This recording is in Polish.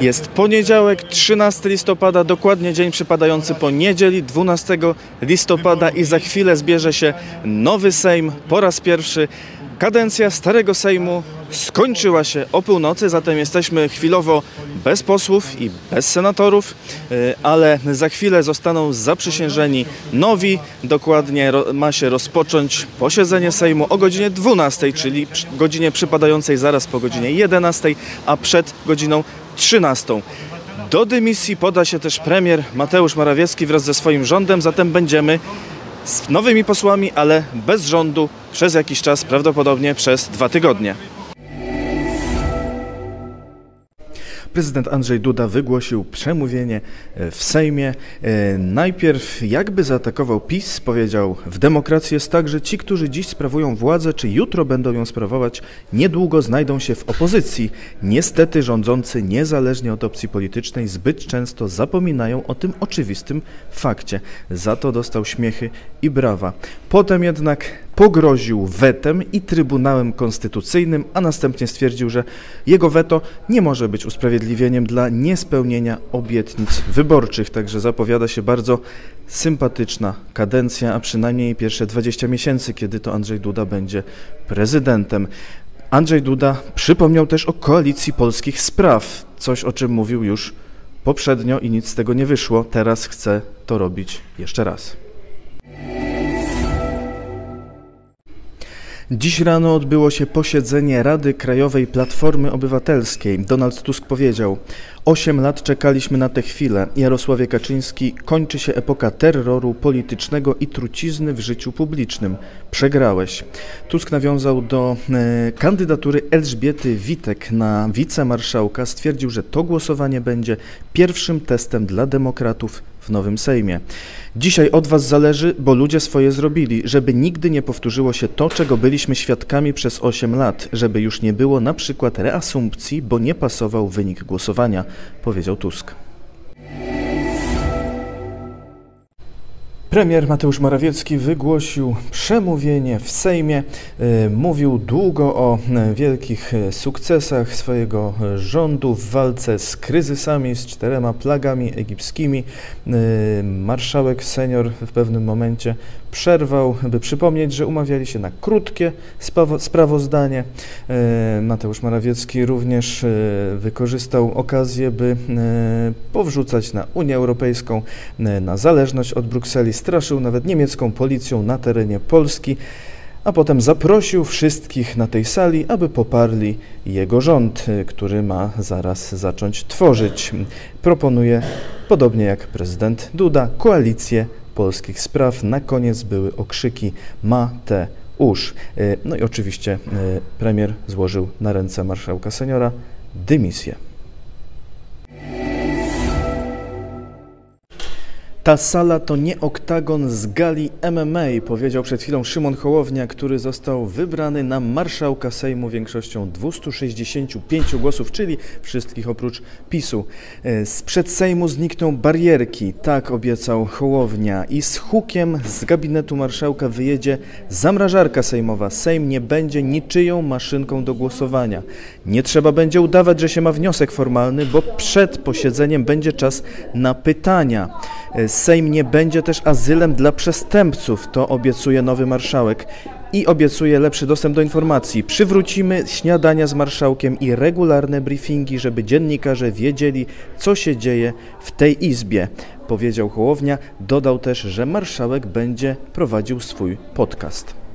Jest poniedziałek, 13 listopada, dokładnie dzień przypadający po niedzieli, 12 listopada i za chwilę zbierze się nowy Sejm po raz pierwszy. Kadencja Starego Sejmu skończyła się o północy, zatem jesteśmy chwilowo bez posłów i bez senatorów, y, ale za chwilę zostaną zaprzysiężeni nowi. Dokładnie ma się rozpocząć posiedzenie Sejmu o godzinie 12, czyli godzinie przypadającej zaraz po godzinie 11, a przed godziną 13. Do dymisji poda się też premier Mateusz Morawiecki wraz ze swoim rządem, zatem będziemy z nowymi posłami, ale bez rządu przez jakiś czas, prawdopodobnie przez dwa tygodnie. Prezydent Andrzej Duda wygłosił przemówienie e, w Sejmie. E, Najpierw jakby zaatakował PiS, powiedział: W demokracji jest tak, że ci, którzy dziś sprawują władzę, czy jutro będą ją sprawować, niedługo znajdą się w opozycji. Niestety rządzący, niezależnie od opcji politycznej, zbyt często zapominają o tym oczywistym fakcie. Za to dostał śmiechy i brawa. Potem jednak pogroził wetem i Trybunałem Konstytucyjnym, a następnie stwierdził, że jego weto nie może być usprawiedliwieniem dla niespełnienia obietnic wyborczych. Także zapowiada się bardzo sympatyczna kadencja, a przynajmniej pierwsze 20 miesięcy, kiedy to Andrzej Duda będzie prezydentem. Andrzej Duda przypomniał też o koalicji polskich spraw, coś o czym mówił już poprzednio i nic z tego nie wyszło. Teraz chce to robić jeszcze raz. Dziś rano odbyło się posiedzenie Rady Krajowej Platformy Obywatelskiej. Donald Tusk powiedział: Osiem lat czekaliśmy na tę chwilę. Jarosławie Kaczyński kończy się epoka terroru politycznego i trucizny w życiu publicznym. Przegrałeś. Tusk nawiązał do e, kandydatury Elżbiety Witek na wicemarszałka. Stwierdził, że to głosowanie będzie pierwszym testem dla demokratów w nowym Sejmie. Dzisiaj od Was zależy, bo ludzie swoje zrobili, żeby nigdy nie powtórzyło się to, czego byliśmy świadkami przez 8 lat, żeby już nie było na przykład reasumpcji, bo nie pasował wynik głosowania, powiedział Tusk. Premier Mateusz Morawiecki wygłosił przemówienie w Sejmie. E, Mówił długo o e, wielkich e, sukcesach swojego rządu w walce z kryzysami, z czterema plagami egipskimi. Marszałek senior w pewnym momencie przerwał, by przypomnieć, że umawiali się na krótkie sprawozdanie. Mateusz Morawiecki również wykorzystał okazję, by powrzucać na Unię Europejską, na zależność od Brukseli. Straszył nawet niemiecką policją na terenie Polski, a potem zaprosił wszystkich na tej sali, aby poparli jego rząd, który ma zaraz zacząć tworzyć. Proponuje, podobnie jak prezydent Duda, koalicję polskich spraw. Na koniec były okrzyki Mateusz. E, No i oczywiście e, premier złożył na ręce marszałka seniora dymisję. Ta sala to nie oktagon z gali MMA, powiedział przed chwilą Szymon Hołownia, który został wybrany na marszałka Sejmu większością 265 głosów, czyli wszystkich oprócz PiSu. E, Sprzed Sejmu znikną barierki, tak obiecał Hołownia i z hukiem z gabinetu marszałka wyjedzie zamrażarka sejmowa. Sejm nie będzie niczyją maszynką do głosowania. Nie trzeba będzie udawać, że się ma wniosek formalny, bo przed posiedzeniem będzie czas na pytania. Sejm nie będzie też azylem dla przestępców, to obiecuje nowy marszałek. I obiecuje lepszy dostęp do informacji. Przywrócimy śniadania z marszałkiem i regularne briefingi, żeby dziennikarze wiedzieli, co się dzieje w tej izbie, powiedział Hołownia. Dodał też, że marszałek będzie prowadził swój podcast.